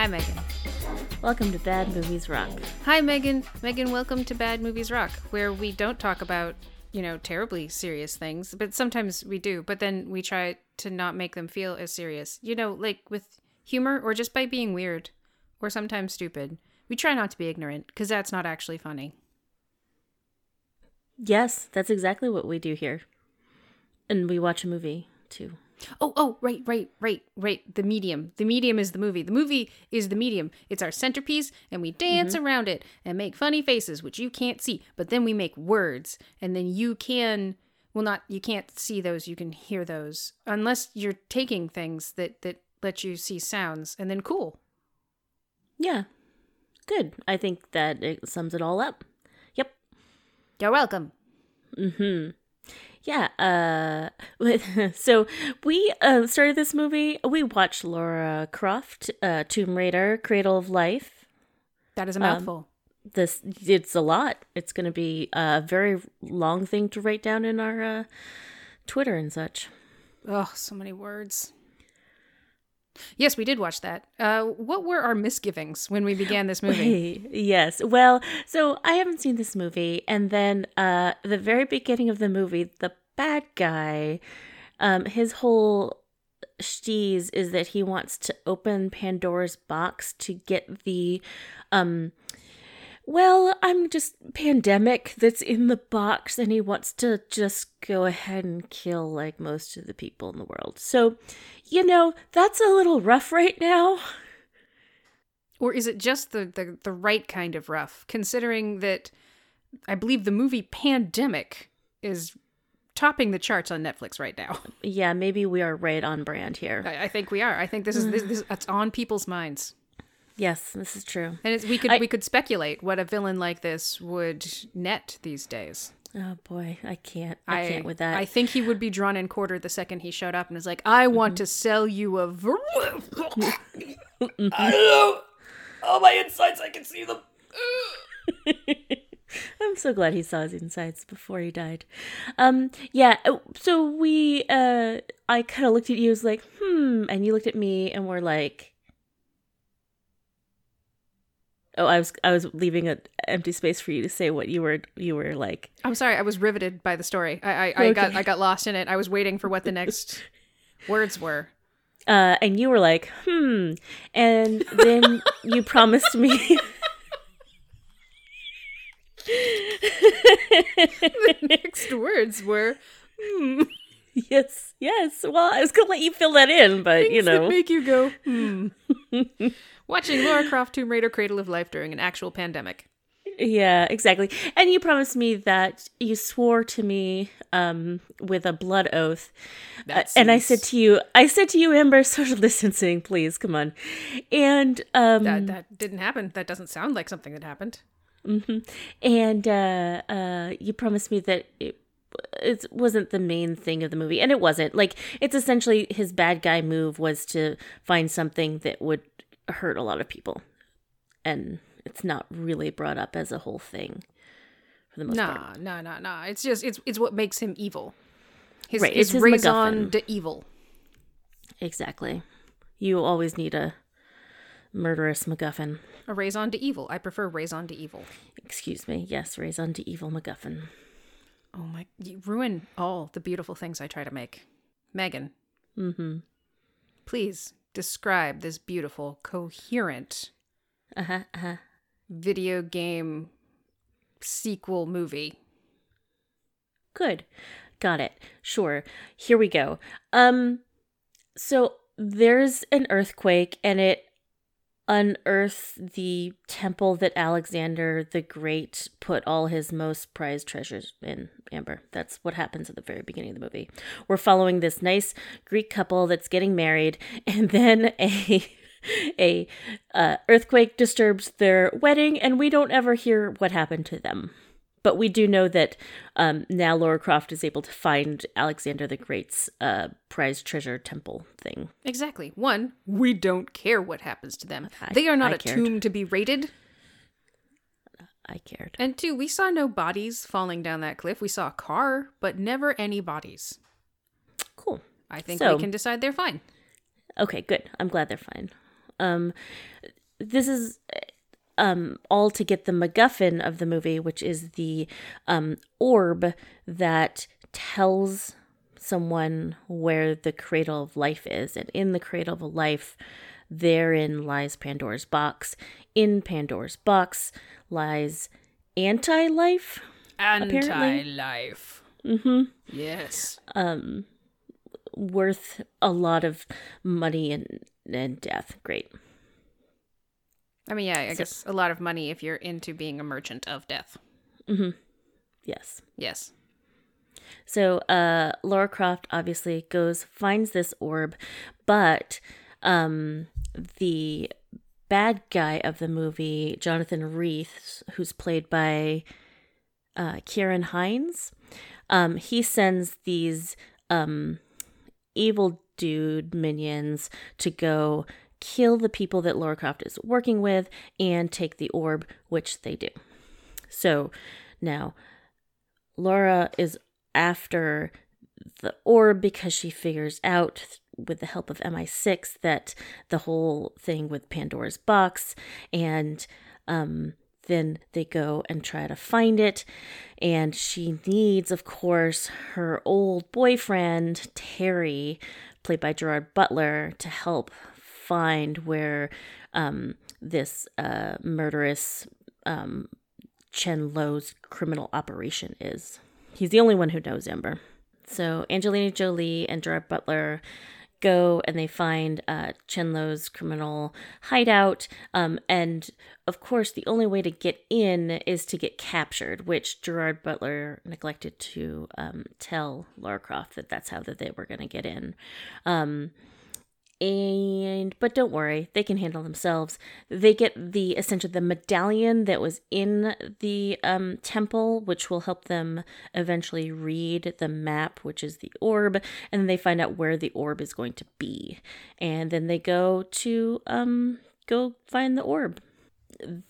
Hi, Megan. Welcome to Bad Movies Rock. Hi, Megan. Megan, welcome to Bad Movies Rock, where we don't talk about, you know, terribly serious things, but sometimes we do, but then we try to not make them feel as serious. You know, like with humor or just by being weird or sometimes stupid. We try not to be ignorant because that's not actually funny. Yes, that's exactly what we do here. And we watch a movie too. Oh, oh, right, right, right, right. The medium. The medium is the movie. The movie is the medium. It's our centerpiece, and we dance mm-hmm. around it and make funny faces, which you can't see. But then we make words, and then you can. Well, not you can't see those. You can hear those, unless you're taking things that that let you see sounds, and then cool. Yeah. Good. I think that it sums it all up. Yep. You're welcome. Mm-hmm. Yeah. Uh so we uh started this movie. We watched Laura Croft, uh Tomb Raider, Cradle of Life. That is a mouthful. This it's a lot. It's going to be a very long thing to write down in our uh Twitter and such. Oh, so many words. Yes, we did watch that. Uh, what were our misgivings when we began this movie? yes. Well, so I haven't seen this movie, and then uh, the very beginning of the movie, the bad guy, um, his whole steez is that he wants to open Pandora's box to get the, um, well, I'm just pandemic that's in the box, and he wants to just go ahead and kill like most of the people in the world. So, you know, that's a little rough right now. Or is it just the, the, the right kind of rough, considering that I believe the movie Pandemic is topping the charts on Netflix right now? Yeah, maybe we are right on brand here. I, I think we are. I think this is this, this it's on people's minds, Yes, this is true. and it's, we could I- we could speculate what a villain like this would net these days. Oh boy, I can't. I, can't with that. I think he would be drawn and quartered the second he showed up and was like, "I want to sell you a." Ver- Oh, my insides, I can see them. I'm so glad he saw his insides before he died. Um, yeah. oh, So we, uh, I kind of looked at you, was like, hmm, and you looked at me, and we're like, oh, I was, I was leaving an empty space for you to say what you were, you were like. I'm sorry, I was riveted by the story. I I, I got I got lost in it. I was waiting for what the next words were. Uh, and you were like, hmm, and then you promised me. The next words were hmm, yes, yes. Well, I was gonna let you fill that in, but you things that know, make you go hmm. Watching Laura Croft Tomb Raider Cradle of Life during an actual pandemic. Yeah, exactly. And you promised me that you swore to me um with a blood oath. Uh, and I said to you, I said to you, Amber, social distancing, please, come on. And um That that didn't happen. That doesn't sound like something that happened. and uh uh you promised me that it it wasn't the main thing of the movie and it wasn't like it's essentially his bad guy move was to find something that would hurt a lot of people and it's not really brought up as a whole thing for the most part Nah, nah, nah, nah. It's just it's it's what makes him evil. His Right, his, it's his raison MacGuffin. evil. Exactly. You always need a murderous MacGuffin. A raison de evil. I prefer raison de evil. Excuse me. Yes, raison de evil MacGuffin. Oh my! You ruin all the beautiful things I try to make. Megan, Mm-hmm. please describe this beautiful, coherent Uh huh. Uh-huh. video game sequel movie. Good. Got it. Sure. Here we go. Um so there's an earthquake and it unearthed the temple that Alexander the Great put all his most prized treasures in. Amber. That's what happens at the very beginning of the movie. We're following this nice Greek couple that's getting married and then a a uh, earthquake disturbs their wedding and we don't ever hear what happened to them. But we do know that um, now Laura Croft is able to find Alexander the Great's uh, prized treasure temple thing. Exactly. One, we don't care what happens to them. I- they are not I a cared. tomb to be raided. I cared. And two, we saw no bodies falling down that cliff. We saw a car, but never any bodies. Cool. I think So- we can decide they're fine. Okay, good. I'm glad they're fine. Um, this is um, all to get the MacGuffin of the movie, which is the um, orb that tells someone where the cradle of life is. And in the cradle of life, therein lies Pandora's box. In Pandora's box lies anti life. Anti-life. Mm-hmm. Yes. Um, worth a lot of money and, and death. Great. I mean, yeah, I guess a lot of money if you're into being a merchant of death. Yes. Yes. So uh Laura Croft obviously goes finds this orb, but um the bad guy of the movie, Jonathan Reith, who's played by uh Ciarán Hinds, um he sends these um evil dude minions to go kill the people that Laura Croft is working with and take the orb, which they do. So now Laura is after the orb because she figures out with the help of MI6 that the whole thing with Pandora's box and um then they go and try to find it and she needs of course her old boyfriend Terry played by Gerard Butler to help find where um this uh murderous um Chen Lo's criminal operation is. He's the only one who knows Amber. So Angelina Jolie and Gerard Butler go and they find uh, Chen Lo's criminal hideout. Um, and of course, the only way to get in is to get captured, which Gerard Butler neglected to um, tell Lara Croft that that's how that they were going to get in. Um, and but don't worry they can handle themselves. They get the essentially the medallion that was in the um, temple which will help them eventually read the map which is the orb and then they find out where the orb is going to be. And then they go to um go find the orb.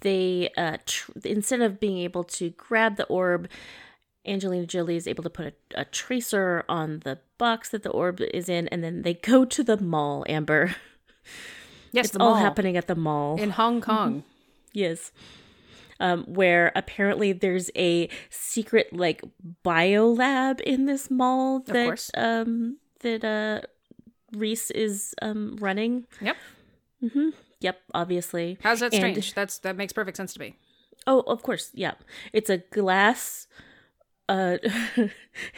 They uh tr- instead of being able to grab the orb Angelina Jolie is able to put a, a tracer on the box that the orb is in, and then they go to the mall, Amber. Yes, It's all mall happening at the mall. in Hong Kong. yes. Um, where apparently there's a secret like bio lab in this mall that um that uh Reese is um running. Yep. Mm-hmm. Yep, obviously. How's that And- strange? That's that makes perfect sense to me. Oh, of course, yeah. It's a glass uh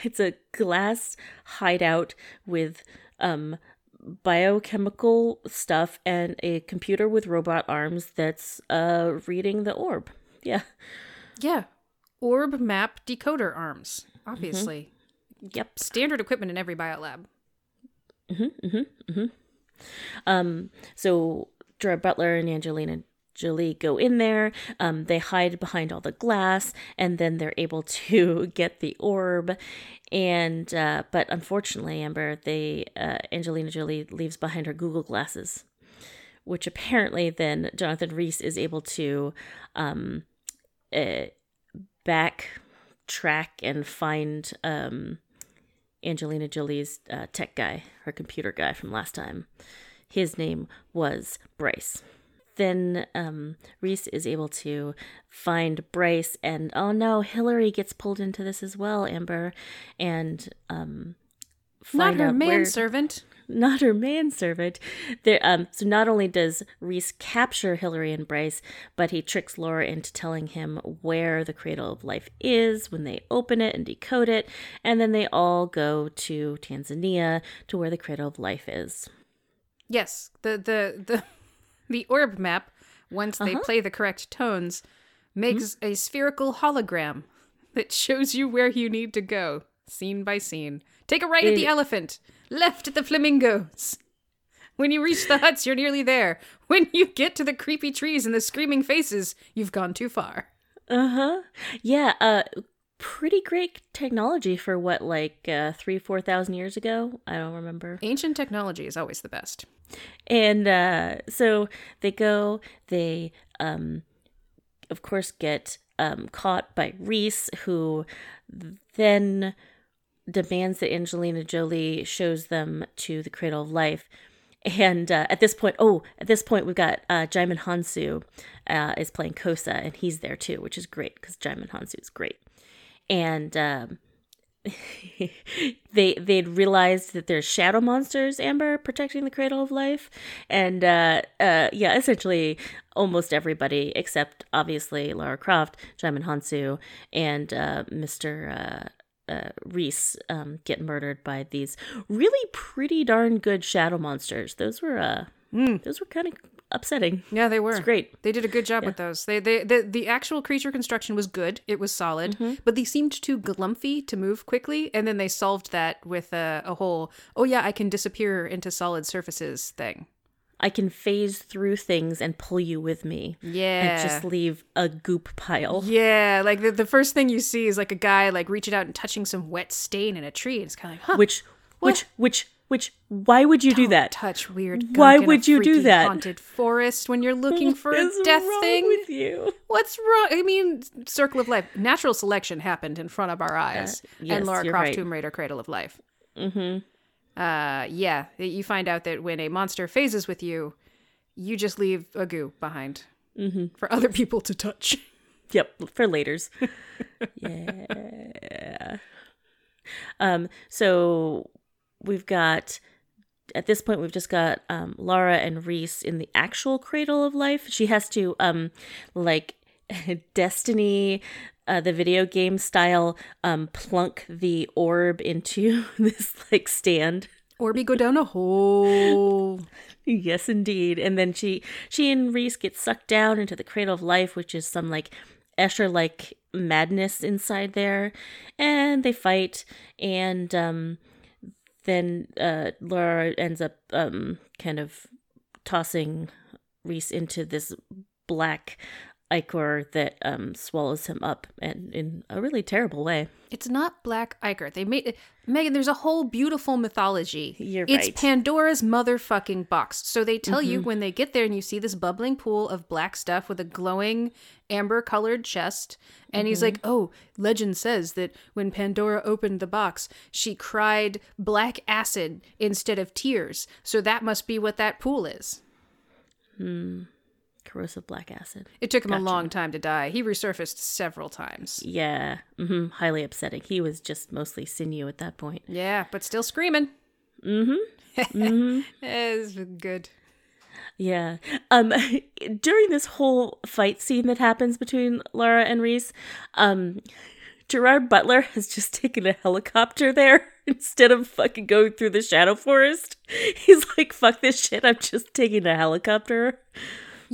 it's a glass hideout with um biochemical stuff and a computer with robot arms that's uh reading the orb. Yeah. Yeah. Orb map decoder arms. Obviously. Yep. Standard equipment in every biolab. Um so Gerard Butler and Angelina Jolie go in there. Um, they hide behind all the glass, and then they're able to get the orb. And uh, but unfortunately, Amber, they uh, Angelina Jolie leaves behind her Google glasses, which apparently then Jonathan Reese is able to um, uh, backtrack and find um, Angelina Jolie's uh, tech guy, her computer guy from last time. His name was Bryce. Then um, Reese is able to find Bryce, and oh no, Hillary gets pulled into this as well, Amber, and um, Not her out where- manservant. not her manservant. There, um, so not only does Reese capture Hillary and Bryce, but he tricks Laura into telling him where the Cradle of Life is when they open it and decode it, and then they all go to Tanzania to where the Cradle of Life is. Yes. The the the the orb map, once they Uh-huh. play the correct tones, makes a spherical hologram that shows you where you need to go, scene by scene. Take a right at the elephant, left at the flamingos. When you reach the huts, you're nearly there. When you get to the creepy trees and the screaming faces, you've gone too far. Uh huh. Yeah. Uh, pretty great technology for what, like uh, three, four thousand years ago. I don't remember. Ancient technology is always the best. and uh, so they go they um, of course get um, caught by reese who then demands that angelina jolie shows them to the cradle of life And uh, at this point, oh, at this point, we've got uh, Djimon Hounsou uh, is playing Kosa, and he's there too, which is great because Djimon Hounsou is great. And um, they they'd realized that there's shadow monsters, Amber, protecting the cradle of life, and uh, uh, yeah, essentially almost everybody except obviously Lara Croft, Djimon Hounsou, and uh, Mister. Uh, uh, Reese um, get murdered by these really pretty darn good shadow monsters. Those were uh, those were kind of upsetting. Yeah, they were. It's great. They did a good job with those. They, they, the, the actual creature construction was good. It was solid, Mm-hmm. but they seemed too glumpy to move quickly. And then they solved that with a, a whole, oh yeah, I can disappear into solid surfaces thing. I can phase through things and pull you with me. Yeah. And just leave a goop pile. Yeah, like the, the first thing you see is like a guy like reaching out and touching some wet stain in a tree. And it's kind of like, huh, Which, which, which, which, why would you do that? touch weird. Why gunk in a would you do that? Haunted forest when you're looking for a What's death wrong thing. with you? What's wrong? I mean, Circle of Life. Natural selection happened in front of our eyes. yes, and Laura Croft right. Tomb Raider Cradle of Life. Mm-hmm. Uh, yeah. You find out that when a monster phases with you, you just leave a goo behind Mm-hmm. for other people to touch. Yep, for laters. yeah. Um, so we've got at this point we've just got um Laura and Reese in the actual cradle of life. She has to um like Destiny uh, the video game style um plunk the orb into this like stand Orby go down a hole. Yes, indeed. And then she she and Reese get sucked down into the cradle of life, which is some like Escher like madness inside there. And they fight and um then uh Laura ends up um kind of tossing Reese into this black ichor that um swallows him up and in a really terrible way. It's not Black Ichor. They made Megan. There's a whole beautiful mythology. You're it's right. Pandora's motherfucking box. So they tell you mm-hmm. when they get there and you see this bubbling pool of black stuff with a glowing amber colored chest, and he's mm-hmm. like, "Oh, legend says that when Pandora opened the box, she cried black acid instead of tears. So that must be what that pool is." Hmm. Corrosive black acid. It took him a long time to die. He resurfaced several times. Yeah. hmm Highly upsetting. He was just mostly sinew at that point. Yeah, but still screaming. Mm-hmm. mm-hmm. it's good. Yeah. Um during this whole fight scene that happens between Laura and Reese, um Gerard Butler has just taken a helicopter there instead of fucking going through the shadow forest. He's like, fuck this shit, I'm just taking a helicopter.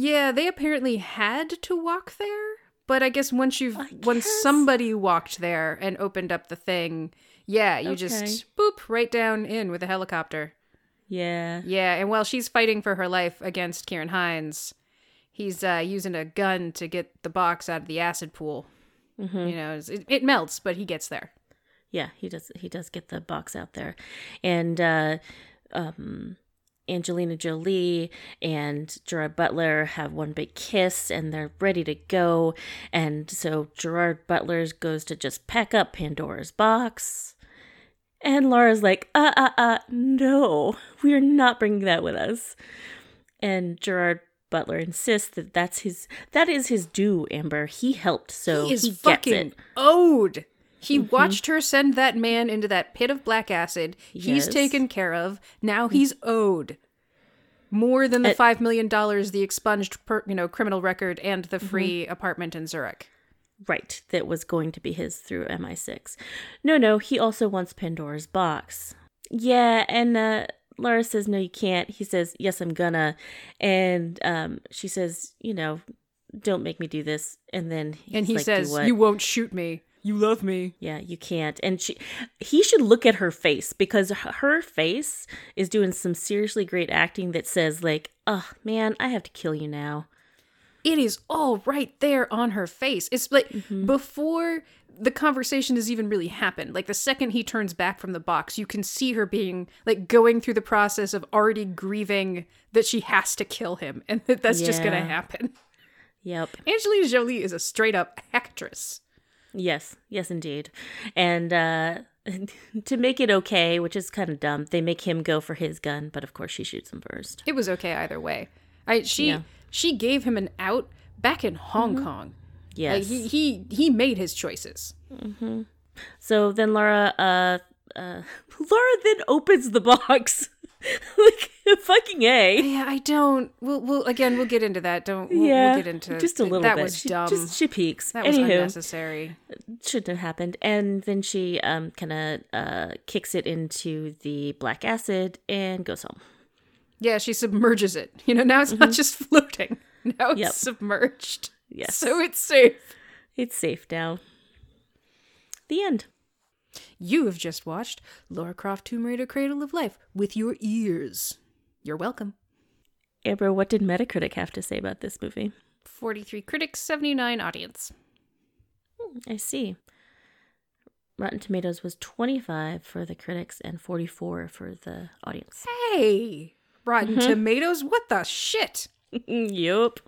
Yeah, they apparently had to walk there, but I guess once you've once guess. somebody walked there and opened up the thing, yeah, you Okay. just boop right down in with a helicopter. Yeah. Yeah, and while she's fighting for her life against Ciarán Hinds, he's uh, using a gun to get the box out of the acid pool. You know, it, it melts, but he gets there. Yeah, he does he does get the box out there. And uh um Angelina Jolie and Gerard Butler have one big kiss and they're ready to go. And so Gerard Butler goes to just pack up Pandora's box. And Laura's like, uh, uh, uh, no, we're not bringing that with us. And Gerard Butler insists that that's his, that is his due, Amber. He helped, so he is he gets it. Owed. He watched her send that man into that pit of black acid. He's Yes. taken care of. Now he's owed more than the At- five million dollars, the expunged, per, you know, criminal record, and the Mm-hmm. free apartment in Zurich. Right, that was going to be his through MI6. No, no, he also wants Pandora's box. Yeah, and uh, Laura says, No, you can't. He says, Yes, I'm gonna. And um, she says, You know, don't make me do this. And then And he like, "Do says, what?" "You won't shoot me. You love me." Yeah, you can't. And she he should look at her face because her face is doing some seriously great acting that says like, "Oh, man, I have to kill you now." It is all right there on her face. It's like Mm-hmm. before the conversation has even really happened. Like the second he turns back from the box, you can see her being like going through the process of already grieving that she has to kill him and that that's just going to happen. Yep. Angelina Jolie is a straight up actress. Yes, yes, indeed. And uh, to make it okay, which is kind of dumb, they make him go for his gun, but of course she shoots him first. It was okay either way. I she Yeah. she gave him an out back in Hong Kong. Like, Yes. he he he made his choices. So then Laura, uh, uh, Laura then opens the box. like, fucking A. Yeah, I don't. We'll we'll again we'll get into that. Don't we'll, yeah. we'll get into just a little that bit. was she, dumb. Just, she peeks. that was Anywho, unnecessary. shouldn't have happened. And then she um kind of uh kicks it into the black acid and goes home. Yeah, she submerges it. You know, now it's not just floating. Now it's Mm-hmm. Yep. submerged. Yes. So it's safe. It's safe now. The end. You have just watched Laura Croft Tomb Raider Cradle of Life with your ears. You're welcome. Amber, what did Metacritic have to say about this movie? 43 critics, 79 audience. I see. Rotten Tomatoes was 25 for the critics and 44 for the audience. Hey! Rotten Mm-hmm. Tomatoes? What the shit? yup.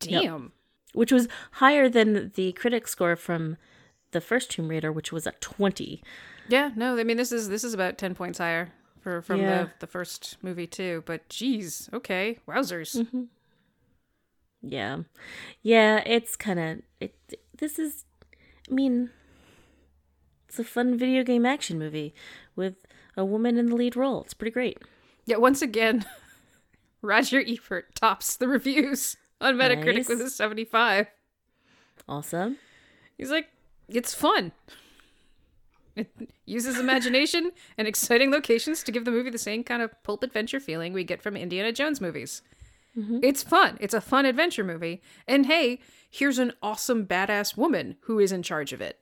Damn. Which was higher than the critic score from the first Tomb Raider, which was a 20. Yeah, no, I mean this is this is about 10 points higher for from Yeah. the the first movie too, but geez, okay. Wowzers. Mm-hmm. Yeah. Yeah, it's kind of it this is I mean it's a fun video game action movie with a woman in the lead role. It's pretty great. Yeah, once again, Roger Ebert tops the reviews on Metacritic Nice. with a 75. Awesome. He's like, it's fun. It uses imagination and exciting locations to give the movie the same kind of pulp adventure feeling we get from Indiana Jones movies. Mm-hmm. It's fun. It's a fun adventure movie. And hey, here's an awesome badass woman who is in charge of it.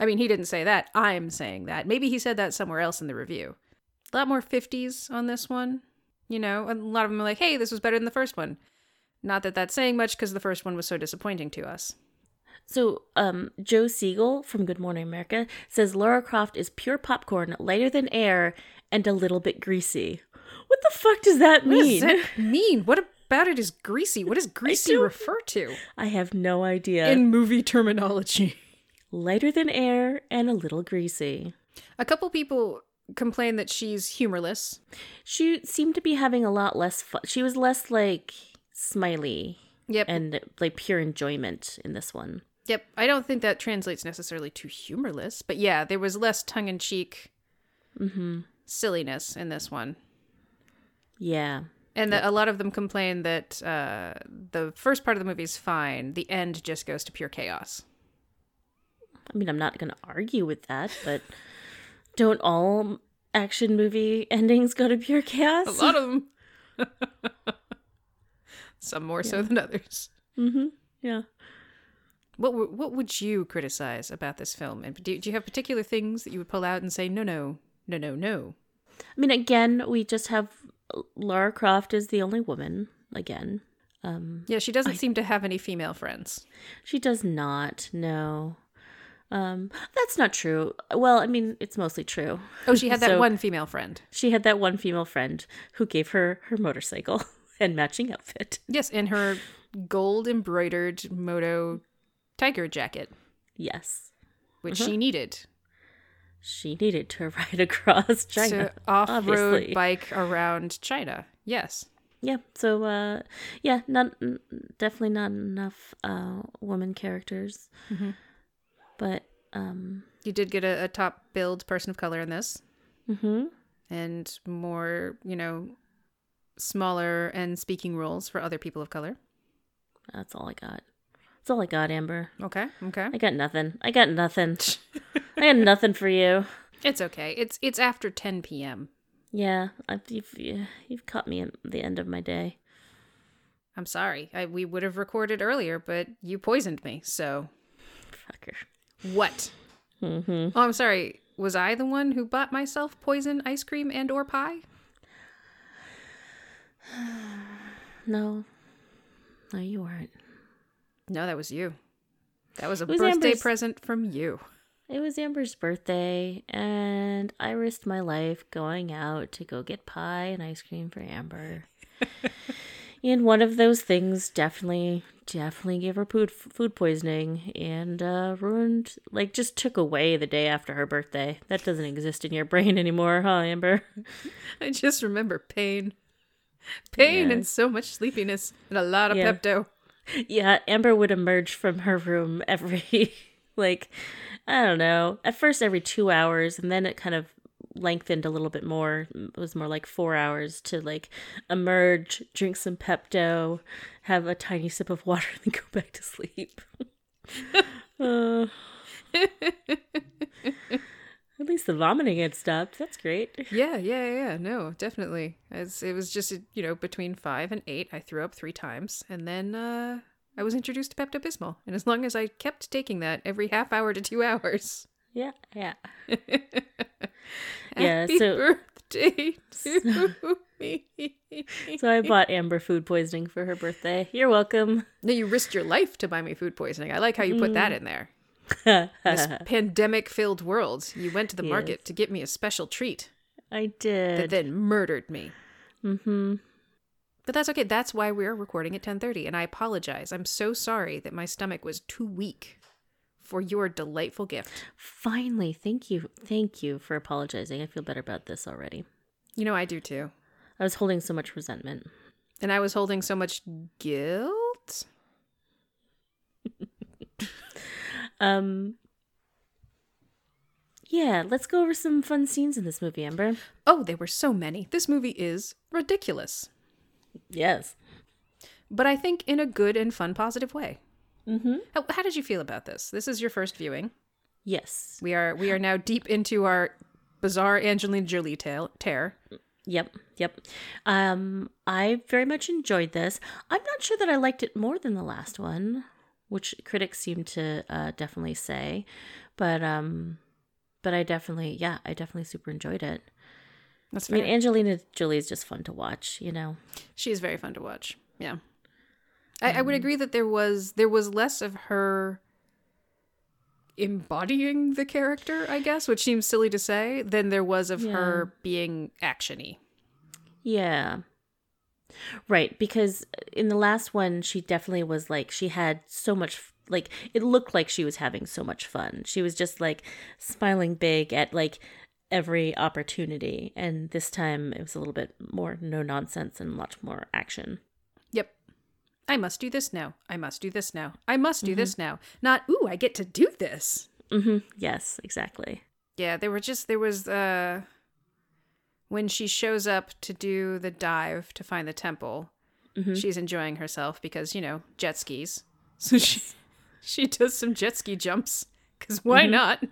I mean, he didn't say that. I'm saying that. Maybe he said that somewhere else in the review. A lot more 50s on this one. You know, a lot of them are like, hey, this was better than the first one. Not that that's saying much because the first one was so disappointing to us. So, um, Joel Siegel from Good Morning America says Laura Croft is pure popcorn, lighter than air, and a little bit greasy. What the fuck does that What does mean? that mean? What about it is greasy? What does greasy refer to I have no idea. in movie terminology? lighter than air and a little greasy. A couple people complain that she's humorless. She seemed to be having a lot less fun. She was less like smiley Yep. and like pure enjoyment in this one. Yep. I don't think that translates necessarily to humorless, but yeah, there was less tongue in cheek silliness in this one. Yeah. And that a lot of them complain that uh, the first part of the movie is fine. The end just goes to pure chaos. I mean, I'm not going to argue with that, but don't all action movie endings go to pure chaos? A lot of them. Some more so than others. Mhm. Yeah. What w- what would you criticize about this film? And do, do you have particular things that you would pull out and say no, no, no, no, no? I mean, again, we just have Lara Croft is the only woman. Again, um, Yeah, she doesn't seem to have any female friends. she does not. No, um, that's not true. Well, I mean, it's mostly true. Oh, she had that So- one female friend. She had that one female friend who gave her her motorcycle and matching outfit. Yes, and her gold embroidered moto tiger jacket, Yes, which she needed she needed to ride across China. off road bike around China. Yes. Yeah. So, uh, yeah, not definitely not enough uh woman characters, but um, You did get a, a top build person of color in this. hmm and more, you know, smaller and speaking roles for other people of color. that's all I got. That's all I got, Amber. Okay, okay. I got nothing. I got nothing. I got nothing for you. It's okay. It's it's after 10 p.m. Yeah, I've, you've you've caught me at the end of my day. I'm sorry. I, we would have recorded earlier, but you poisoned me. So Fucker. what? Mm-hmm. Oh, I'm sorry. Was I the one who bought myself poison ice cream and or pie? No, no, you weren't. No, that was you. That was a was birthday Amber's- present from you. It was Amber's birthday, and I risked my life going out to go get pie and ice cream for Amber. and one of those things definitely definitely gave her food food poisoning and uh ruined like just took away the day after her birthday. That doesn't exist in your brain anymore, huh, Amber? I just remember pain. Pain Yeah. and so much sleepiness and a lot of Yeah. Pepto. Yeah, Amber would emerge from her room every like I don't know. At first every 2 hours and then it kind of lengthened a little bit more. It was more like 4 hours to like emerge, drink some Pepto, have a tiny sip of water and then go back to sleep. Uh, at least the vomiting had stopped. That's great. Yeah, yeah, yeah. No, definitely. It's, it was just, you know, between five and eight, I threw up three times. And then uh, I was introduced to Pepto Bismol. And as long as I kept taking that every half hour to two hours. Yeah, yeah. Yeah, Happy so- birthday to me. So I bought Amber food poisoning for her birthday. You're welcome. No, you risked your life to buy me food poisoning. I like how you put Mm. that in there. This pandemic filled world. You went to the market to get me a special treat I did. that then murdered me. Mm-hmm. But that's okay. That's why we're recording at 10:30 and I apologize. I'm so sorry that my stomach was too weak for your delightful gift. Finally, thank you. Thank you for apologizing. I feel better about this already. You know I do too. I was holding so much resentment. And I was holding so much guilt. Um Yeah, let's go over some fun scenes in this movie, Amber. Oh, there were so many. This movie is ridiculous. Yes. But I think in a good and fun positive way. Mm-hmm. How, how did you feel about this? This is your first viewing. Yes. We are we are now deep into our bizarre Angelina Jolie tale, tear. Yep. Yep. Um, I very much enjoyed this. I'm not sure that I liked it more than the last one, which critics seem to uh, definitely say, but um, but I definitely, yeah, I definitely super enjoyed it. That's I mean. Angelina Jolie is just fun to watch, you know. She's very fun to watch. Yeah. I, I would agree that there was there was less of her embodying the character, I guess, which seems silly to say, than there was of her being actiony. Yeah. Right, because in the last one, she definitely was like, she had so much, like, it looked like she was having so much fun. She was just like smiling big at like every opportunity. And this time it was a little bit more no nonsense and much more action. Yep. I must do this now. I must do this now. I must do this now. Not, ooh, I get to do this. Mm-hmm. Yes, exactly. Yeah, there were just there was uh when she shows up to do the dive to find the temple. Mm-hmm. She's enjoying herself because, you know, jet skis. So she she does some jet ski jumps cuz why mm-hmm. not?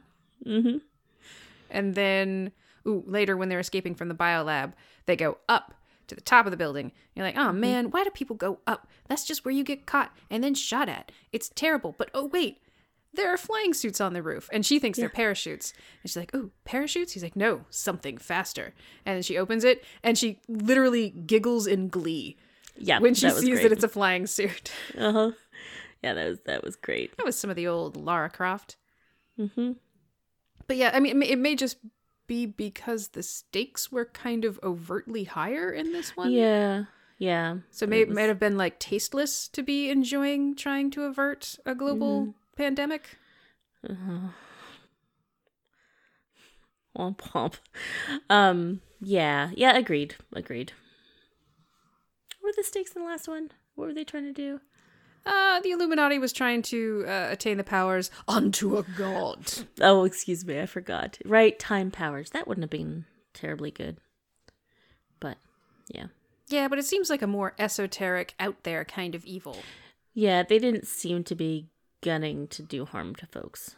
hmm And then ooh, later when they're escaping from the biolab, they go up to the top of the building. You're like, "Oh man, why do people go up? That's just where you get caught and then shot at. It's terrible." But oh wait, there are flying suits on the roof, and she thinks they're parachutes. And she's like, "Oh, parachutes?" He's like, "No, something faster." And then she opens it, and she literally giggles in glee Yeah. when she that sees great. that it's a flying suit. Uh-huh. Yeah, that was, that was great. that was some of the old Lara Croft. hmm But yeah, I mean, it may, it may just be because the stakes were kind of overtly higher in this one. Yeah. Yeah. So it may, was- might have been like tasteless to be enjoying trying to avert a global Mm-hmm. Pandemic. Womp womp. Um, yeah, yeah, agreed, agreed. What were the stakes in the last one? What were they trying to do? Uh, the Illuminati was trying to uh, attain the powers unto a god. Oh, excuse me, I forgot. Right, time powers. That wouldn't have been terribly good. But yeah. Yeah, but it seems like a more esoteric, out there kind of evil. Yeah, they didn't seem to be gunning to do harm to folks.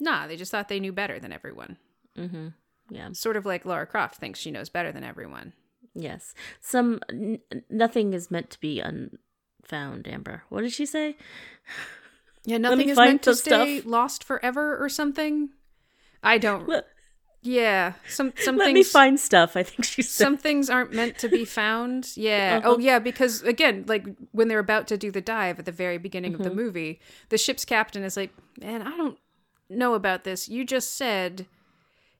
Nah, they just thought they knew better than everyone. Mm-hmm. Yeah. Sort of like Laura Croft thinks she knows better than everyone. Yes. Some n- nothing is meant to be unfound, Amber. What did she say? Yeah, nothing is meant to stuff. stay lost forever or something. I don't. Yeah, some some let things. me find stuff. I think she said. some things aren't meant to be found. Yeah. Uh-huh. Oh, yeah. Because again, like when they're about to do the dive at the very beginning Mm-hmm. of the movie, the ship's captain is like, "Man, I don't know about this. You just said,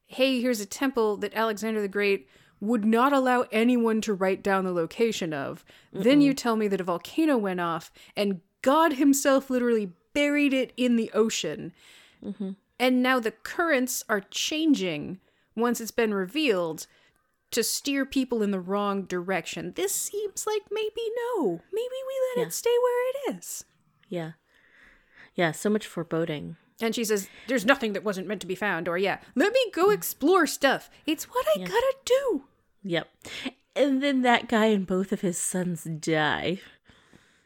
hey, here's a temple that Alexander the Great." Would not allow anyone to write down the location of. Then you tell me that a volcano went off and God Himself literally buried it in the ocean. And now the currents are changing once it's been revealed to steer people in the wrong direction. This seems like maybe no. Maybe we let Yeah. it stay where it is. Yeah. Yeah, so much foreboding. And she says, There's nothing that wasn't meant to be found. Or, yeah, let me go explore stuff. It's what I gotta do. Yep. And then that guy and both of his sons die.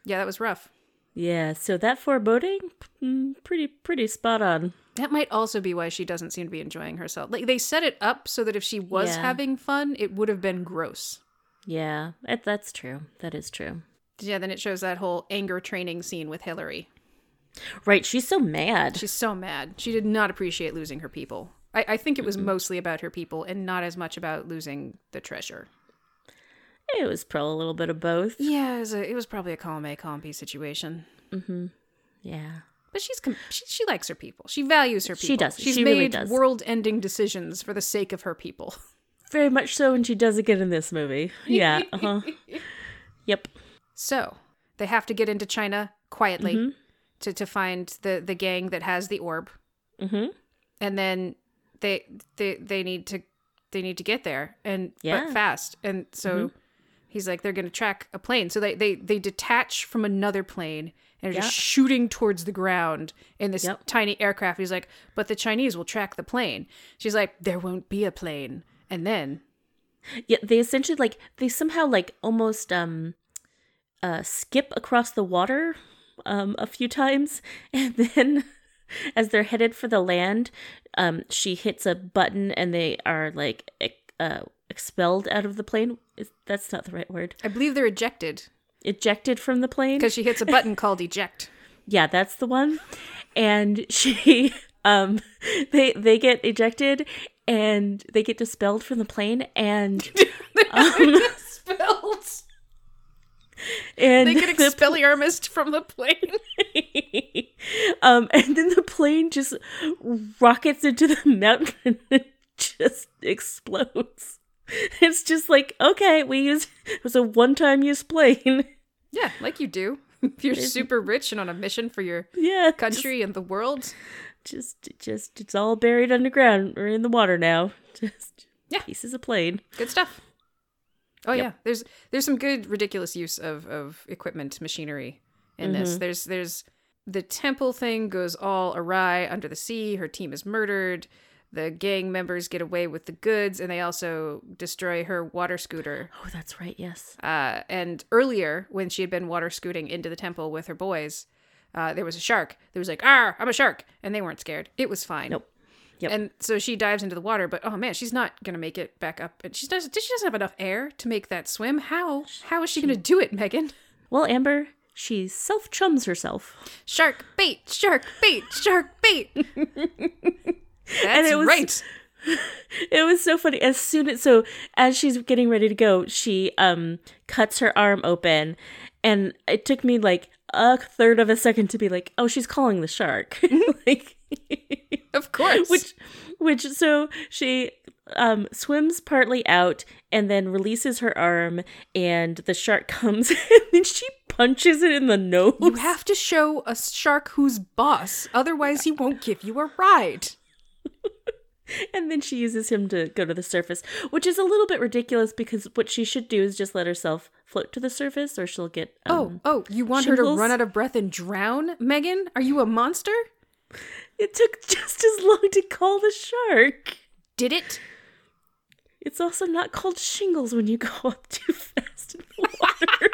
Yeah, that was rough. Yeah, so that foreboding, mm, pretty pretty spot on. That might also be why she doesn't seem to be enjoying herself. Like, they set it up so that if she was Yeah. having fun, it would have been gross. Yeah, that, that's true. That is true. Yeah, then it shows that whole anger training scene with Hillary. Right, she's so mad. She's so mad. She did not appreciate losing her people. I, I think it was mostly about her people and not as much about losing the treasure. It was probably a little bit of both. Yeah, it was, a, it was probably a column A, column B situation. Mm-hmm. Yeah. But she's com- she, she likes her people. She values her people. She does. She's She made really does. world-ending decisions for the sake of her people. Very much so, and she does again in this movie. Yeah. Uh huh. yep. So they have to get into China quietly Mm-hmm. to, to find the, the gang that has the orb, Mm-hmm. and then they they they need to they need to get there and Yeah. Mm-hmm. but fast. And so he's like they're going to track a plane. So they they they detach from another plane and are Yeah. just shooting towards the ground in this Yep. tiny aircraft. He's like, but the Chinese will track the plane. She's like, there won't be a plane. And then Yeah, they essentially like they somehow like almost um uh skip across the water um a few times and then as they're headed for the land, um she hits a button and they are like uh expelled out of the plane. Is, that's not the right word. I believe they're ejected Ejected from the plane. because she hits a button called eject. Yeah, that's the one. And she um they they get ejected and they get dispelled from the plane and Expelled. and They get the expelliarmist from the plane. um, and then the plane just rockets into the mountain and it just explodes. It's just like, okay, we use it was a one time use plane. Yeah, like you do. If you're super rich and on a mission for your yeah. country and the world. Just, just just it's all buried underground or in the water now. Just Yeah. pieces of plane. Good stuff. Oh Yep. yeah, there's there's some good ridiculous use of of equipment machinery in Mm-hmm. this. There's there's the temple thing goes all awry under the sea. Her team is murdered. The gang members get away with the goods, and they also destroy her water scooter. Oh, that's right, yes. Uh, and earlier, when she had been water scooting into the temple with her boys, uh, there was a shark. There was like, "Ah, I'm a shark," and they weren't scared. It was fine. Nope. Yep. And so she dives into the water, but oh man, she's not gonna make it back up. And she doesn't. She doesn't have enough air to make that swim. How? How is she gonna do it, Megan? Well, Amber, she self chums herself. Shark bait, shark bait, shark bait. That's it was- right. It was so funny. As soon as so as she's getting ready to go, she um cuts her arm open, and it took me like a third of a second to be like, "Oh, she's calling the shark." like, Of course. which, which so she um swims partly out and then releases her arm, and the shark comes, and then she punches it in the nose. you have to show a shark who's boss, otherwise he won't give you a ride. And then she uses him to go to the surface, which is a little bit ridiculous because what she should do is just let herself float to the surface or she'll get. Um, Oh, oh, you want her to run out of breath and drown, Megan? Are you a monster? It took just as long to call the shark. Did it? It's also not called shingles when you go up too fast in the water.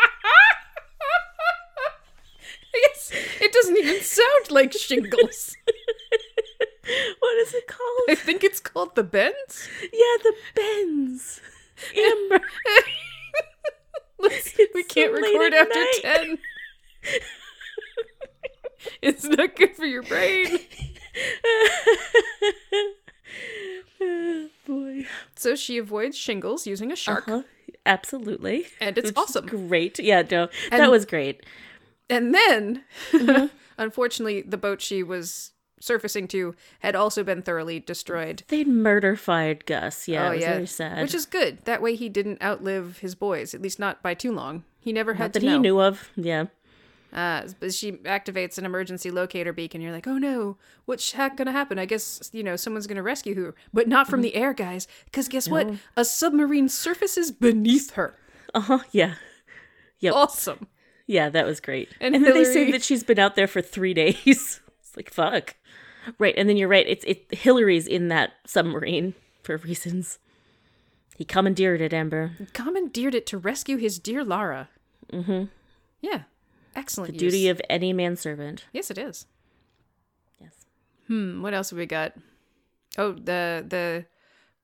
I guess it doesn't even sound like shingles. what is it called? I think it's called the bends. Yeah, the bends. Amber. We can't so record after night. 10. it's not good for your brain. Oh, boy. So she avoids shingles using a shark. Uh-huh. Absolutely. And it's Which awesome. Great. Yeah, no. And- that was great. And then, Mm-hmm. unfortunately, the boat she was surfacing to had also been thoroughly destroyed. They'd murderfied Gus. Yeah, it was very sad. Oh, Which is good. That way he didn't outlive his boys, at least not by too long. He never had that to he know. knew of. Yeah. Uh, but she activates an emergency locator beacon. You're like, oh no, what's heck gonna happen? I guess you know someone's gonna rescue her, but not from the air, guys. Because guess what? A submarine surfaces beneath her. Uh huh. Yeah. Yep. Awesome. Yeah, that was great. And And, then they say that she's been out there for three days. it's like fuck. Right, and then you're right. It's it. Hillary's in that submarine for reasons. He commandeered it, Amber. Commandeered it to rescue his dear Lara. Mm-hmm. Yeah. Excellent. The duty of any manservant. yes, it is. Yes. Hmm. What else have we got? Oh, the the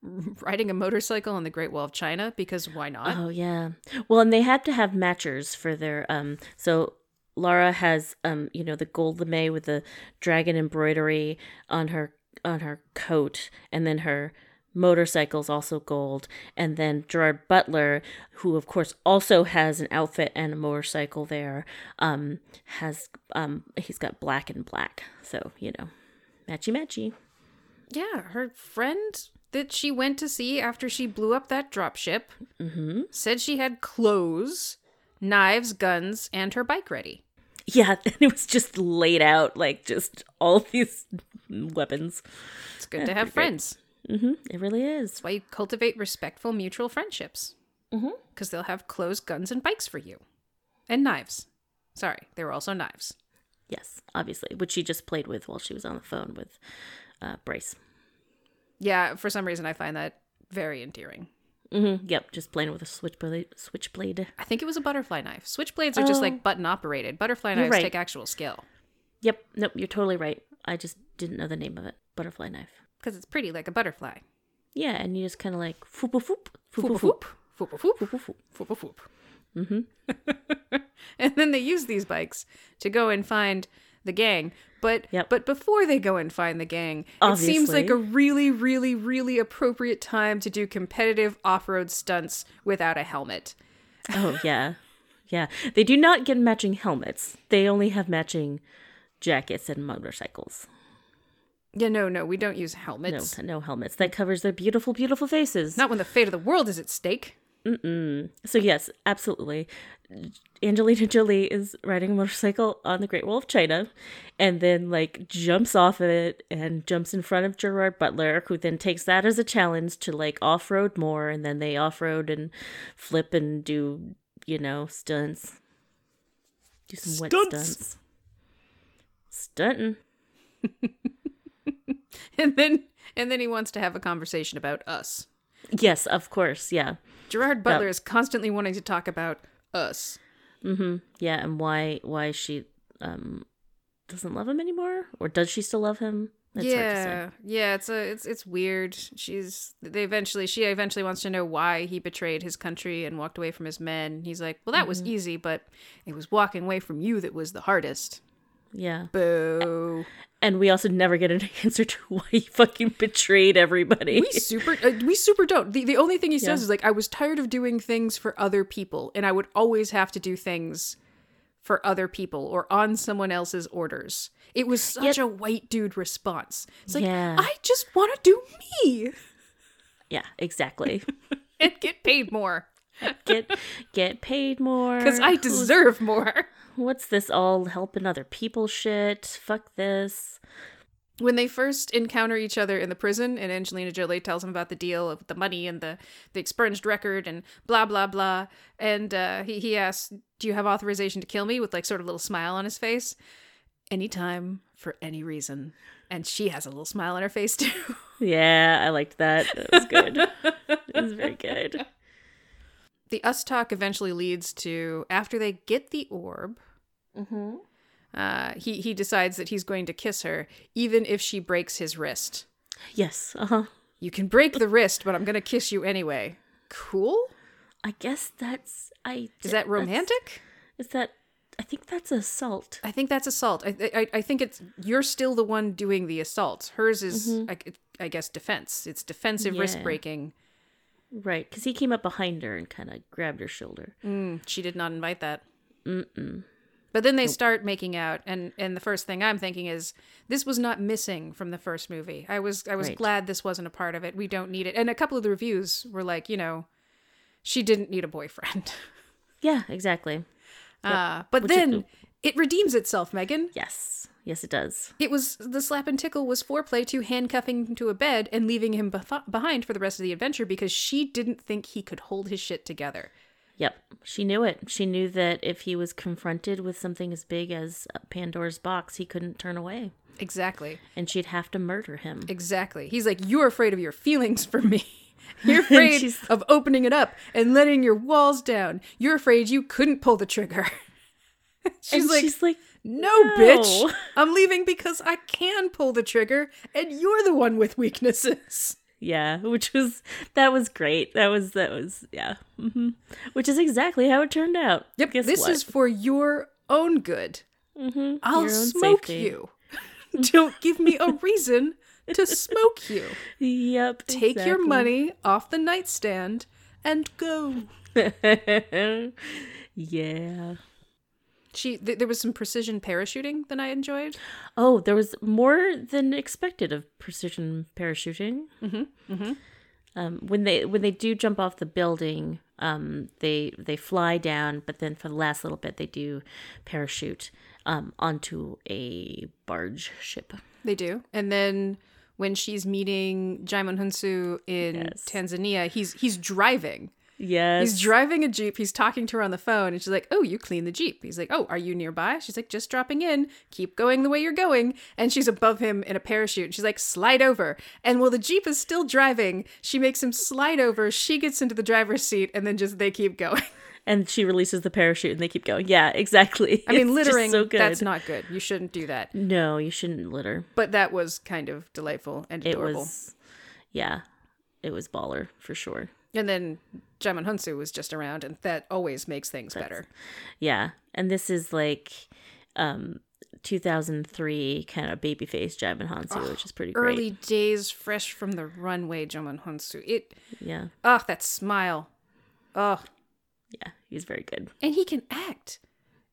riding a motorcycle on the Great Wall of China because why not? Oh yeah. Well, and they had to have matchers for their um. So Lara has um, you know, the gold lame with the dragon embroidery on her on her coat, and then her motorcycle's also gold, and then Gerard Butler, who of course also has an outfit and a motorcycle there, um, has um, he's got black and black, so you know, matchy matchy. Yeah, her friend that she went to see after she blew up that dropship said she had clothes, knives, guns, and her bike ready. Yeah, and it was just laid out like just all these weapons. It's good to have friends. hmm It really is. That's why you cultivate respectful mutual friendships. Because they'll have clothes, guns, and bikes for you. And knives. Sorry, they were also knives. Yes, obviously, which she just played with while she was on the phone with uh, Bryce. Yeah, for some reason I find that very endearing. Hmm Yep, just playing with a switchblade. Switchblade. I think it was a butterfly knife. Switchblades are just Oh. like button operated. Butterfly knives right. take actual skill. Yep. Nope. You're totally right. I just didn't know the name of it. Butterfly knife. Because it's pretty like a butterfly. Yeah, and you just kind of like foop a foop foop Foop foop foop. Foop a foop. foop a foop. Foop a foop. Mm-hmm. and then they use these bikes to go and find the gang. But Yep. but before they go and find the gang, it seems like a really, really, really appropriate time to do competitive off-road stunts without a helmet. Oh yeah, yeah. They do not get matching helmets. They only have matching jackets and motorcycles. Yeah, no, no, we don't use No, helmets. no helmets. That covers their beautiful, beautiful faces. Not when the fate of the world is at stake. So yes, absolutely. Angelina Jolie is riding a motorcycle on the Great Wall of China and then like jumps off of it and jumps in front of Gerard Butler, who then takes that as a challenge to like off-road more and then they off-road and flip and do, you know, stunts. Do some wet Stunts. stunts. Stunting. And then and then he wants to have a conversation about us. Yes, of course. Yeah. Gerard Butler is constantly wanting to talk about us. Yeah, and why why she um doesn't love him anymore or does she still love him? That's hard to say. yeah, yeah, it's a it's it's weird. She's they eventually she eventually wants to know why he betrayed his country and walked away from his men. He's like, "Well, that was Mm-hmm. easy, but it was walking away from you that was the hardest." Yeah. Boo. And we also never get an answer to why he fucking betrayed everybody. We super uh, we super don't. The the only thing he says Yeah. is like I was tired of doing things for other people and I would always have to do things for other people or on someone else's orders. It was such Yet- a white dude response. It's like Yeah. I just want to do me yeah, exactly. and get paid more get get paid more. cuz I Who's- deserve more. What's this all helping other people shit? Fuck this. when they first encounter each other in the prison and Angelina Jolie tells him about the deal of the money and the, the expunged record and blah blah blah and uh, he, he asks do you have authorization to kill me with like sort of a little smile on his face anytime for any reason and she has a little smile on her face too Yeah, I liked that. That was good. it was very good. the us talk eventually leads to after they get the orb Mm-hmm. uh, he, he decides that he's going to kiss her even if she breaks his wrist Yes. Uh-huh. you can break the wrist but i'm going to kiss you anyway cool I guess that's I Is that romantic? Is that I think that's assault. I think that's assault. I, I I think it's you're still the one doing the assault. Hers is I, I guess defense. It's defensive Yeah. wrist breaking. Right, because he came up behind her and kind of grabbed her shoulder. Mm, she did not invite that. Mm-mm. But then they start making out, and and the first thing I'm thinking is this was not missing from the first movie. I was I was Right. glad this wasn't a part of it. We don't need it. And a couple of the reviews were like, you know, she didn't need a boyfriend. Yeah, exactly. Uh, but Which is- then it redeems itself, Megan. Yes. Yes, it does. It was the slap and tickle was foreplay to handcuffing him to a bed and leaving him bef- behind for the rest of the adventure because she didn't think he could hold his shit together. Yep. She knew it. She knew that if he was confronted with something as big as uh, Pandora's box, he couldn't turn away. Exactly. And she'd have to murder him. Exactly. He's like, You're afraid of your feelings for me. You're afraid of opening it up and letting your walls down. You're afraid you couldn't pull the trigger. she's like, she's like, No, "No." bitch. I'm leaving because I can pull the trigger and you're the one with weaknesses. Yeah, which was that was great. That was that was yeah, hmm which is exactly how it turned out. Yep. Guess this what? is for your own good. mm-hmm. I'll own smoke safety. you. Don't give me a reason to smoke you. Yep. Take your money off the nightstand and go. yeah. She th- there was some precision parachuting that I enjoyed. Oh, there was more than expected of precision parachuting. Mm-hmm. Mm-hmm. Um, when they when they do jump off the building, um, they they fly down, but then for the last little bit, they do parachute um, onto a barge ship. They do. And then when she's meeting Djimon Hounsou in Yes. Tanzania, he's he's driving. Yes, He's driving a Jeep. He's talking to her on the phone, and she's like, Oh, you clean the Jeep. He's like, Oh, are you nearby? She's like, Just dropping in. Keep going the way you're going. And she's above him in a parachute. And she's like, Slide over. And while the Jeep is still driving, she makes him slide over. She gets into the driver's seat, and then just they keep going. and she releases the parachute, and they keep going. Yeah, exactly. I mean, littering, so that's not good. You shouldn't do that. No, you shouldn't litter. But that was kind of delightful and adorable. It was, yeah, it was baller for sure. And then Djimon Hounsou was just around, and that always makes things better. Yeah, and this is like um 2003 kind of babyface Djimon Hounsou, which is pretty great. Early days, fresh from the runway, Djimon Hounsou. It, Yeah, oh, that smile. Oh, yeah, he's very good. and he can act.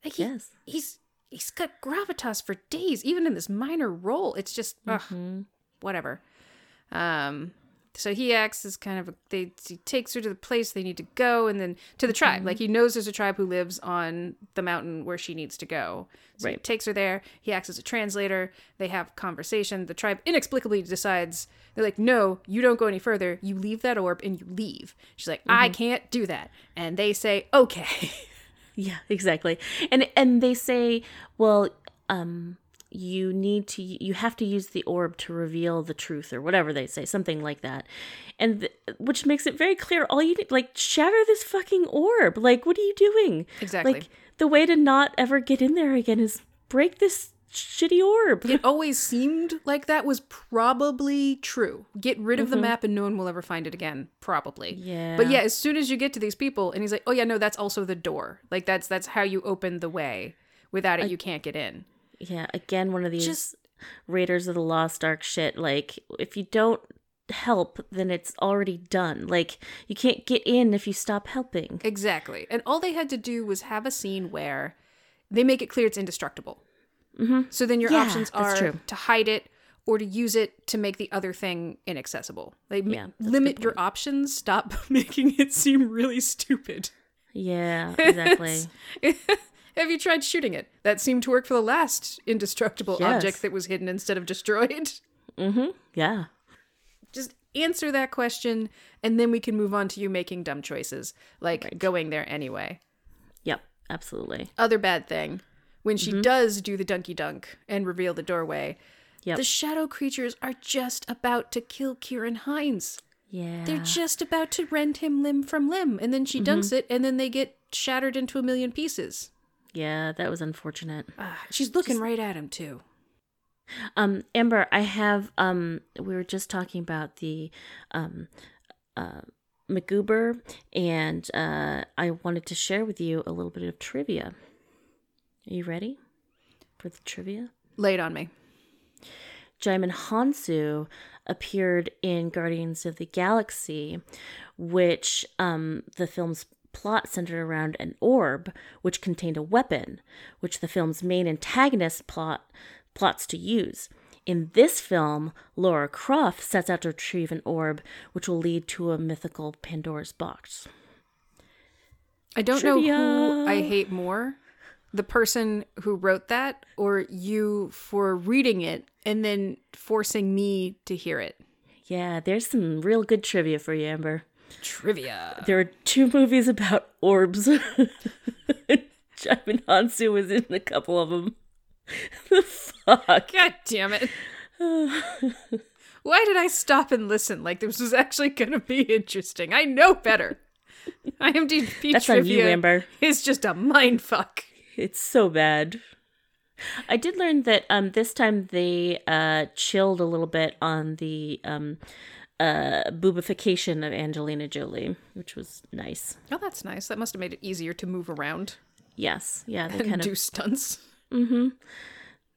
Like he, Yes. he's he's got gravitas for days, even in this minor role. It's just ugh, Mm-hmm. whatever. Um, so he acts as kind of a, they he takes her to the place they need to go, and then to the tribe. Mm-hmm. Like he knows there's a tribe who lives on the mountain where she needs to go. So he Right. takes her there. He acts as a translator. They have conversation. The tribe inexplicably decides they're like, "No, you don't go any further. You leave that orb and you leave." She's like, Mm-hmm. "I can't do that," and they say, "Okay." Yeah, exactly. And and they say, well, um you need to you have to use the orb to reveal the truth or whatever they say, something like that. And th- which makes it very clear all you need like shatter this fucking orb. Like what are you doing? Exactly. Like the way to not ever get in there again is break this shitty orb. it always seemed like that was probably true. Get rid of the map and no one will ever find it again, probably. Mm-hmm. Yeah. But yeah, as soon as you get to these people and he's like, "Oh yeah, no, that's also the door. Like that's that's how you open the way. Without it you can't get in." Yeah, again, one of these Just- Raiders of the Lost Ark shit. Like, if you don't help, then it's already done. Like, you can't get in if you stop helping. Exactly. And all they had to do was have a scene where they make it clear it's indestructible. Mm-hmm. So then your Yeah, options are to hide it or to use it to make the other thing inaccessible. Like Yeah, limit your options. Stop making it seem really stupid. Yeah, exactly. Have you tried shooting it? That seemed to work for the last indestructible Yes. object that was hidden instead of destroyed. mm-hmm. Yeah. Just answer that question, and then we can move on to you making dumb choices, like going there anyway. Yep. Absolutely. Other bad thing when she does do the dunky dunk and reveal the doorway, Yep. the shadow creatures are just about to kill Ciarán Hinds. Yeah. They're just about to rend him limb from limb, and then she dunks it, and then they get shattered into a million pieces. Yeah, that was unfortunate. Ah, she's looking right at him too. Um, Amber, I have um we were just talking about the um uh MacGuffin and uh I wanted to share with you a little bit of trivia. Are you ready for the trivia? Lay it on me. Djimon Hounsou appeared in Guardians of the Galaxy, which um, the film's plot centered around an orb which contained a weapon, which the film's main antagonist plot plots to use. In this film, Lara Croft sets out to retrieve an orb which will lead to a mythical Pandora's box. I don't know who I hate more, the person who wrote that or you for reading it and then forcing me to hear it. Yeah, there's some real good trivia for you, Amber. Trivia. There are two movies about orbs. Djimon Hounsou was in a couple of them. the fuck? God damn it. Why did I stop and listen like this was actually going to be interesting? I know better. IMDb That's on trivia you, Amber. is just a mind fuck. It's so bad. I did learn that um this time they uh chilled a little bit on the um uh boobification of Angelina Jolie, which was nice. Oh, that's nice. That must have made it easier to move around Yes, yeah, they and kind do of stunts. Mm-hmm.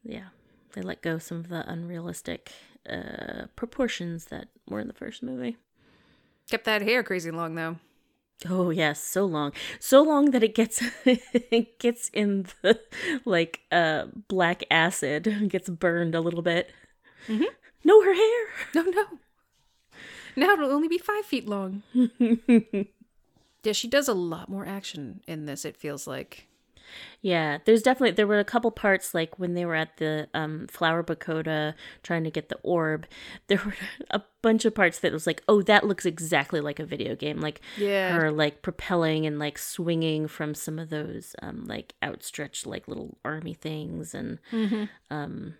Yeah, they let go some of the unrealistic uh proportions that were in the first movie. Kept that hair crazy long though. Oh yes, so long, so long that it gets it gets in the like uh black acid, gets burned a little bit. Mm-hmm. No, her hair. No, no. Now it'll only be five feet long. yeah, she does a lot more action in this, it feels like. Yeah, there's definitely there were a couple parts like when they were at the um flower Bakota trying to get the orb. There were a bunch of parts that was like, oh, that looks exactly like a video game. Like Yeah. her like propelling and like swinging from some of those um like outstretched like little army things and um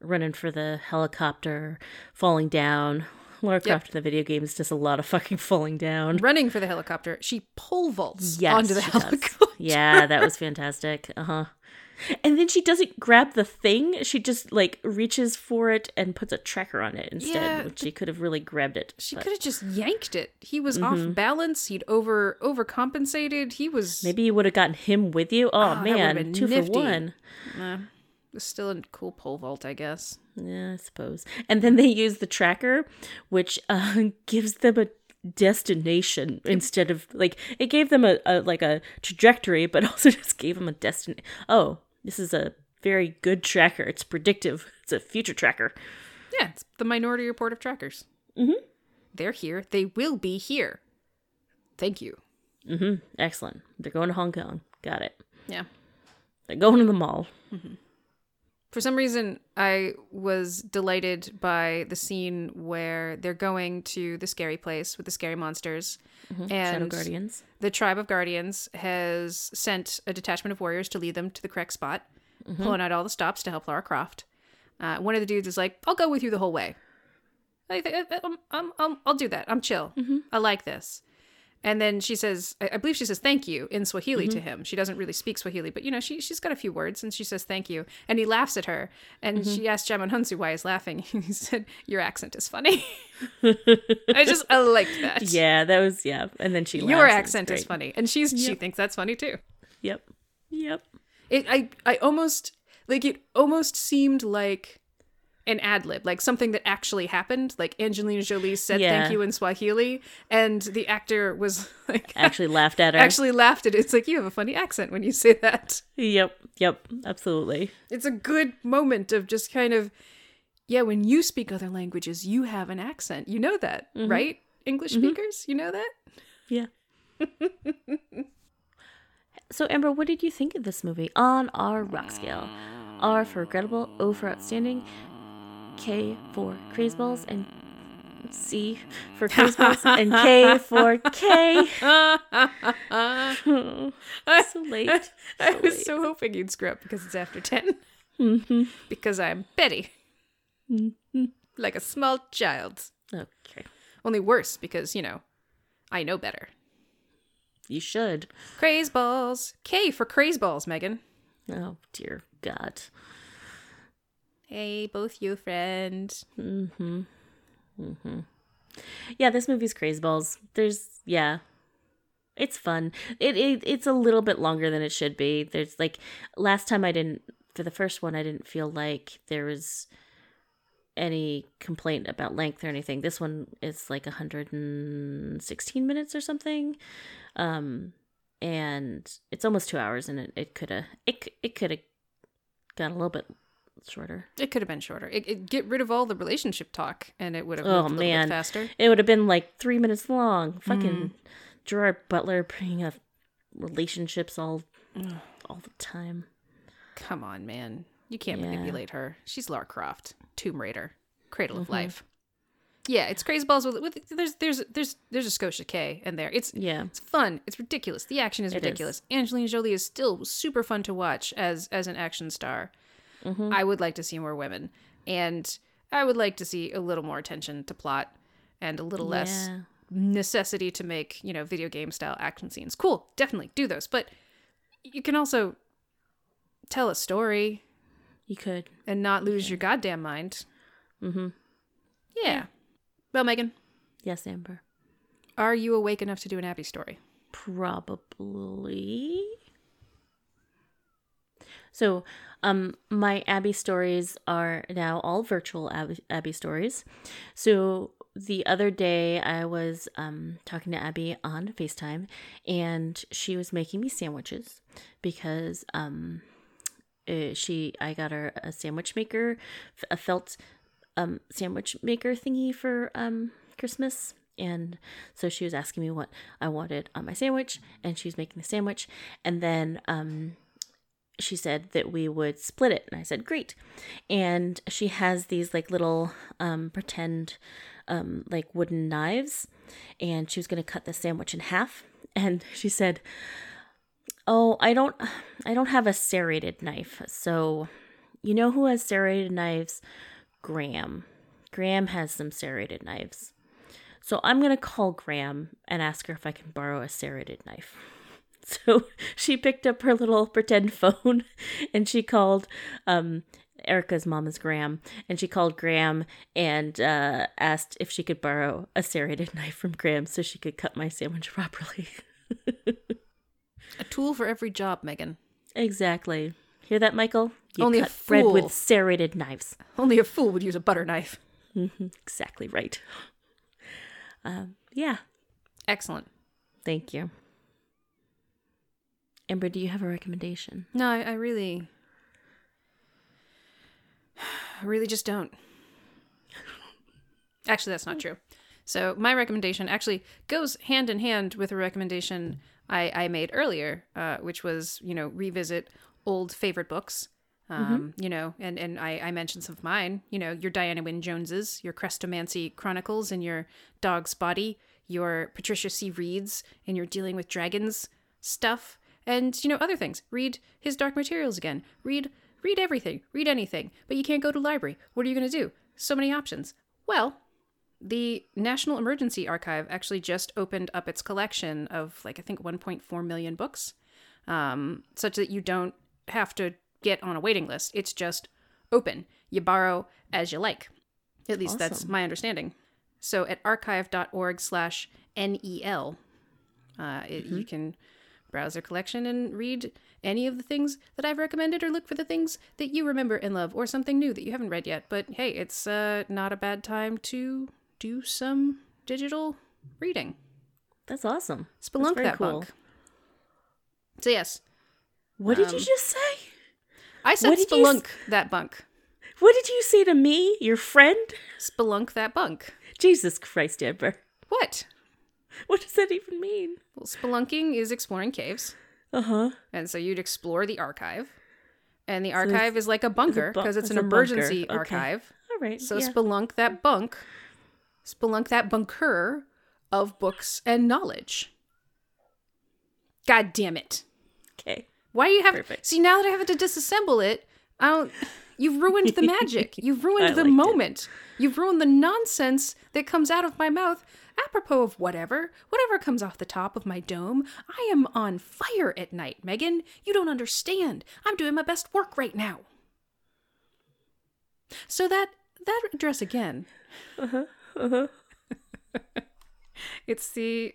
running for the helicopter, falling down. Lara Croft in the video games does a lot of fucking falling down. Running for the helicopter, she pole vaults Yes, onto the she does. helicopter. Yeah, that was fantastic. Uh huh. And then she doesn't grab the thing; she just like reaches for it and puts a tracker on it instead. Yeah, which she could have really grabbed it. She could have just yanked it. He was off balance. He'd over overcompensated. He was maybe you would have gotten him with you. Oh, Ah, man, two nifty. for one. Nah, still a cool pole vault, I guess. Yeah, I suppose. And then they use the tracker, which uh, gives them a destination instead of like it gave them a, a like a trajectory, but also just gave them a destination. Oh, this is a very good tracker. It's predictive. It's a future tracker. Yeah, it's the Minority Report of trackers. Mm-hmm. They're here. They will be here. Thank you. Mm-hmm. Excellent. They're going to Hong Kong. Got it. Yeah. They're going to the mall. For some reason, I was delighted by the scene where they're going to the scary place with the scary monsters. Mm-hmm. Shadow And Guardians. the tribe of guardians has sent a detachment of warriors to lead them to the correct spot, mm-hmm. pulling out all the stops to help Lara Croft. Uh, one of the dudes is like, "I'll go with you the whole way." I, I, I'm, I'm, I'm, I'll do that. I'm chill. Mm-hmm. I like this. And then she says, I believe she says thank you in Swahili to mm-hmm. him. She doesn't really speak Swahili, but you know, she, she's got a few words and she says thank you. And he laughs at her. And mm-hmm. she asked Djimon Hounsou why he's laughing. he said, Your accent is funny. I just, I liked that. Yeah, that was yeah. And then she. Your accent is funny. And she's she thinks that's funny too. Yep. Yep. It I I almost like it almost seemed like an ad lib, like something that actually happened. Like Angelina Jolie said Yeah. thank you in Swahili, and the actor was like Actually laughed at her. actually laughed at it. It's like you have a funny accent when you say that. Yep. Yep. Absolutely. It's a good moment of just kind of yeah, when you speak other languages, you have an accent. You know that, mm-hmm. right? English mm-hmm. speakers, you know that? Yeah. so Amber, what did you think of this movie on our rock scale? R for regrettable, O for outstanding, K for crazeballs, and C for crazeballs, and K for K. so late. I was late. so hoping you'd screw up because it's after 10. Mm-hmm. Because I'm Betty. Mm-hmm. like a small child. Okay. Only worse because, you know, I know better. You should. Craze balls. K for craze balls, Megan. Oh dear God. Hey, both you friend. Mhm. Mhm. Yeah, this movie's crazy balls. There's yeah. It's fun. It, it it's a little bit longer than it should be. There's like last time I didn't for the first one I didn't feel like there was any complaint about length or anything. This one is like 116 minutes or something. Um and it's almost 2 hours and it it could have it it could have got a little bit shorter. It could have been shorter. It, it- get rid of all the relationship talk and it would have Oh moved a little man, faster. it would have been like three minutes long. Fucking Gerard Butler bringing up relationships all all the time. Come on, man. You can't Yeah. manipulate her. She's Lara Croft, Tomb Raider, Cradle Mm-hmm. of Life. Yeah, it's crazy balls with, with there's there's there's there's a Scotia K in there. It's Yeah. it's fun. It's ridiculous. The action is It is. ridiculous. Angelina Jolie is still super fun to watch as as an action star. Mm-hmm. I would like to see more women, and I would like to see a little more attention to plot and a little less necessity to make you know video game style action scenes. Cool, definitely do those, but you can also tell a story You could. and not lose your goddamn mind. Mm-hmm. Yeah. Well, Megan, Yes, Amber. are you awake enough to do an Abby story? Probably. So, um, my Abby stories are now all virtual Abby, Abby stories. So the other day, I was um talking to Abby on Facetime, and she was making me sandwiches because um, uh, she I got her a sandwich maker, a felt um sandwich maker thingy for um Christmas. And so she was asking me what I wanted on my sandwich, and she was making the sandwich. And then um, she said that we would split it, and I said great. And she has these like little um, pretend um, like wooden knives, and she was going to cut the sandwich in half. And she said, "Oh, I don't, I don't have a serrated knife. So, you know who has serrated knives? Graham. Graham has some serrated knives." So I'm going to call Graham and ask her if I can borrow a serrated knife. So she picked up her little pretend phone and she called um, Erica's mom is Graham and she called Graham and uh, asked if she could borrow a serrated knife from Graham so she could cut my sandwich properly. A tool for every job, Megan. exactly. Hear that, Michael? You Only a cut bread fool. with serrated knives. Only a fool would use a butter knife. Exactly right. Um, yeah. Excellent. Thank you. Amber, do you have a recommendation? No, I, I really, I really just don't. Actually, that's not true. So my recommendation actually goes hand in hand with a recommendation I, I made earlier, uh, which was you know revisit old favorite books. Um, You know, and and I, I mentioned some of mine. You know, your Diana Wynne Joneses, your Chrestomanci Chronicles, and your Dog's Body, your Patricia C. Wredes, and your Dealing with Dragons stuff, and you know other things. Read his Dark Materials again. Read read everything. Read anything. But you can't go to library. What are you going to do? So many options. Well, the National Emergency Archive actually just opened up its collection of like I think 1.4 million books, um, such that you don't have to get on a waiting list. It's just open. You borrow as you like. At least that's my understanding. So at archive.org slash NEL, uh, it, you can browse their collection and read any of the things that I've recommended, or look for the things that you remember and love, or something new that you haven't read yet. But hey, it's uh, not a bad time to do some digital reading. That's awesome. Spelunk very that cool. bunk. So yes, What did you Um, just say? I said you s- spelunk that bunk. What did you say to me, your friend? Spelunk that bunk. Jesus Christ, Amber. What? What does that even mean? Well, spelunking is exploring caves. Uh huh. And so you'd explore the archive. And the archive is like a bunker because it's, it's an bunker. emergency Okay. archive. All right. So yeah. spelunk that bunk, spelunk that bunker of books and knowledge. God damn it. okay. Why do you have Perfect. See, now that I have to disassemble it, I don't you've ruined the magic. You've ruined the liked it. moment. You've ruined the nonsense that comes out of my mouth apropos of whatever, whatever comes off the top of my dome. I am on fire at night, Megan. You don't understand. I'm doing my best work right now. So that that address again. Uh-huh. Uh-huh. It's the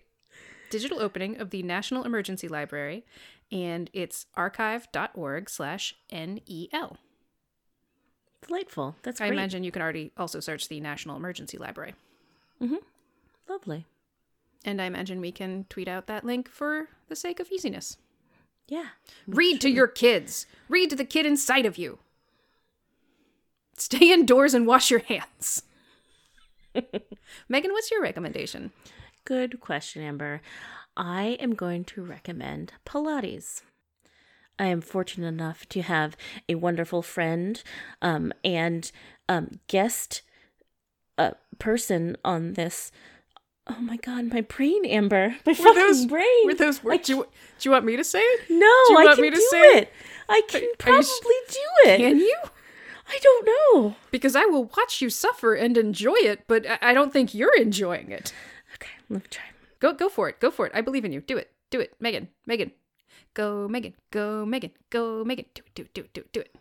digital opening of the National Emergency Library, and it's archive.org slash NEL. Delightful. That's I imagine you can already also search the National Emergency Library. Lovely. And I imagine we can tweet out that link for the sake of easiness. Yeah. Read to your kids. Read to the kid inside of you. Stay indoors and wash your hands. Megan, what's your recommendation? Good question, Amber. I am going to recommend Pilates. I am fortunate enough to have a wonderful friend um, and um, guest uh, person on this. Oh my god, my brain, Amber, my fucking those- brain. Were those words? Do you, do you want me to say it? no, you I want can me to do say it. it? I can are probably s- do it. Can you? I don't know. Because I will watch you suffer and enjoy it, but I- I don't think you're enjoying it. Okay, let me try. Go, go for it. Go for it. I believe in you. Do it. Do it, Megan. Megan. Go, Megan. Go, Megan. Go, Megan. Do it. Do it. Do it. Do it. Do it.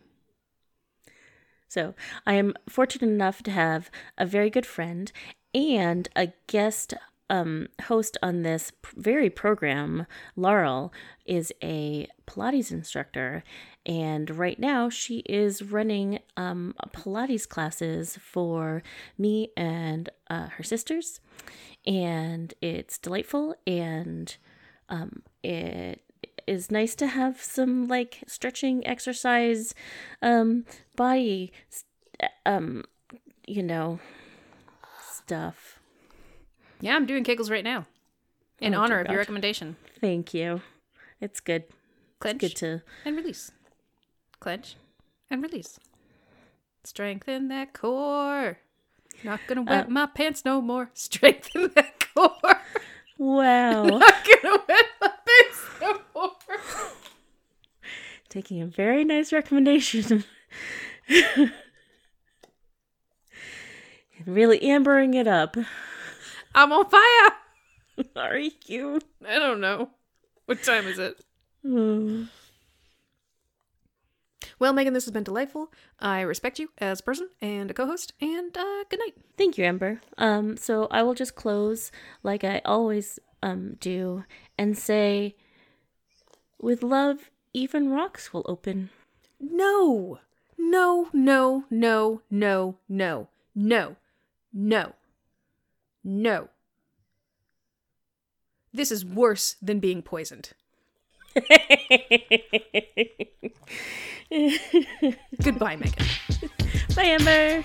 So I am fortunate enough to have a very good friend and a guest um, host on this very program. Laurel is a Pilates instructor, and right now she is running um, Pilates classes for me and uh, her sisters, and it's delightful and um, it is nice to have some like stretching exercise um body um you know stuff Yeah, I'm doing Kegels right now. In Oh, honor of your recommendation. thank you it's good Clench good to and release. Clench and release. Strengthen that core. Not gonna wet Uh, my pants no more. Strengthen that core. wow Not gonna wet my pants no more. taking a very nice recommendation and really ambering it up I'm on fire. are you I don't know. What time is it? Well, Megan, this has been delightful. I respect you as a person and a co-host, and uh, good night. Thank you, Amber. Um, so I will just close like I always um do and say, with love, even rocks will open. No, no, no, no, no, no, no, no, no. This is worse than being poisoned. Goodbye, Megan. Bye, Amber.